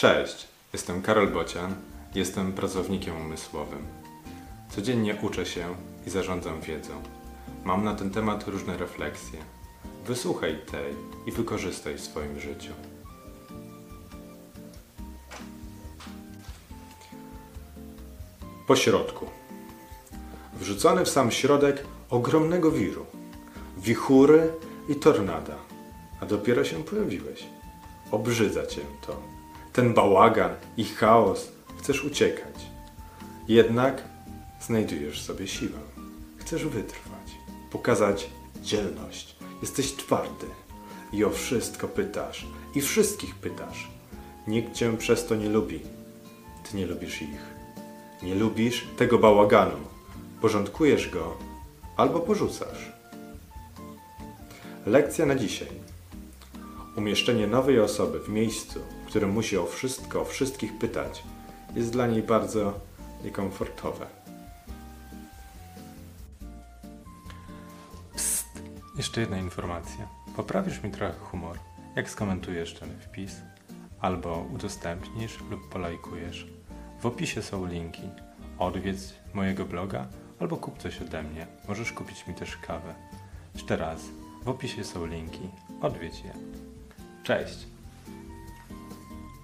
Cześć, jestem Karol Bocian, jestem pracownikiem umysłowym. Codziennie uczę się i zarządzam wiedzą. Mam na ten temat różne refleksje. Wysłuchaj tej i wykorzystaj w swoim życiu. Po środku. Wrzucony w sam środek ogromnego wiru. Wichury i tornada. A dopiero się pojawiłeś. Obrzydza cię to. Ten bałagan i chaos. Chcesz uciekać. Jednak znajdujesz sobie siłę. Chcesz wytrwać. Pokazać dzielność. Jesteś twardy. I o wszystko pytasz. I wszystkich pytasz. Nikt cię przez to nie lubi. Ty nie lubisz ich. Nie lubisz tego bałaganu. Porządkujesz go albo porzucasz. Lekcja na dzisiaj. Umieszczenie nowej osoby w miejscu, w którym musi o wszystko, o wszystkich pytać, jest dla niej bardzo niekomfortowe. Psst, jeszcze jedna informacja. Poprawisz mi trochę humor, jak skomentujesz ten wpis, albo udostępnisz lub polajkujesz. W opisie są linki. Odwiedz mojego bloga albo kup coś ode mnie. Możesz kupić mi też kawę. Jeszcze raz, w opisie są linki. Odwiedź je. Cześć!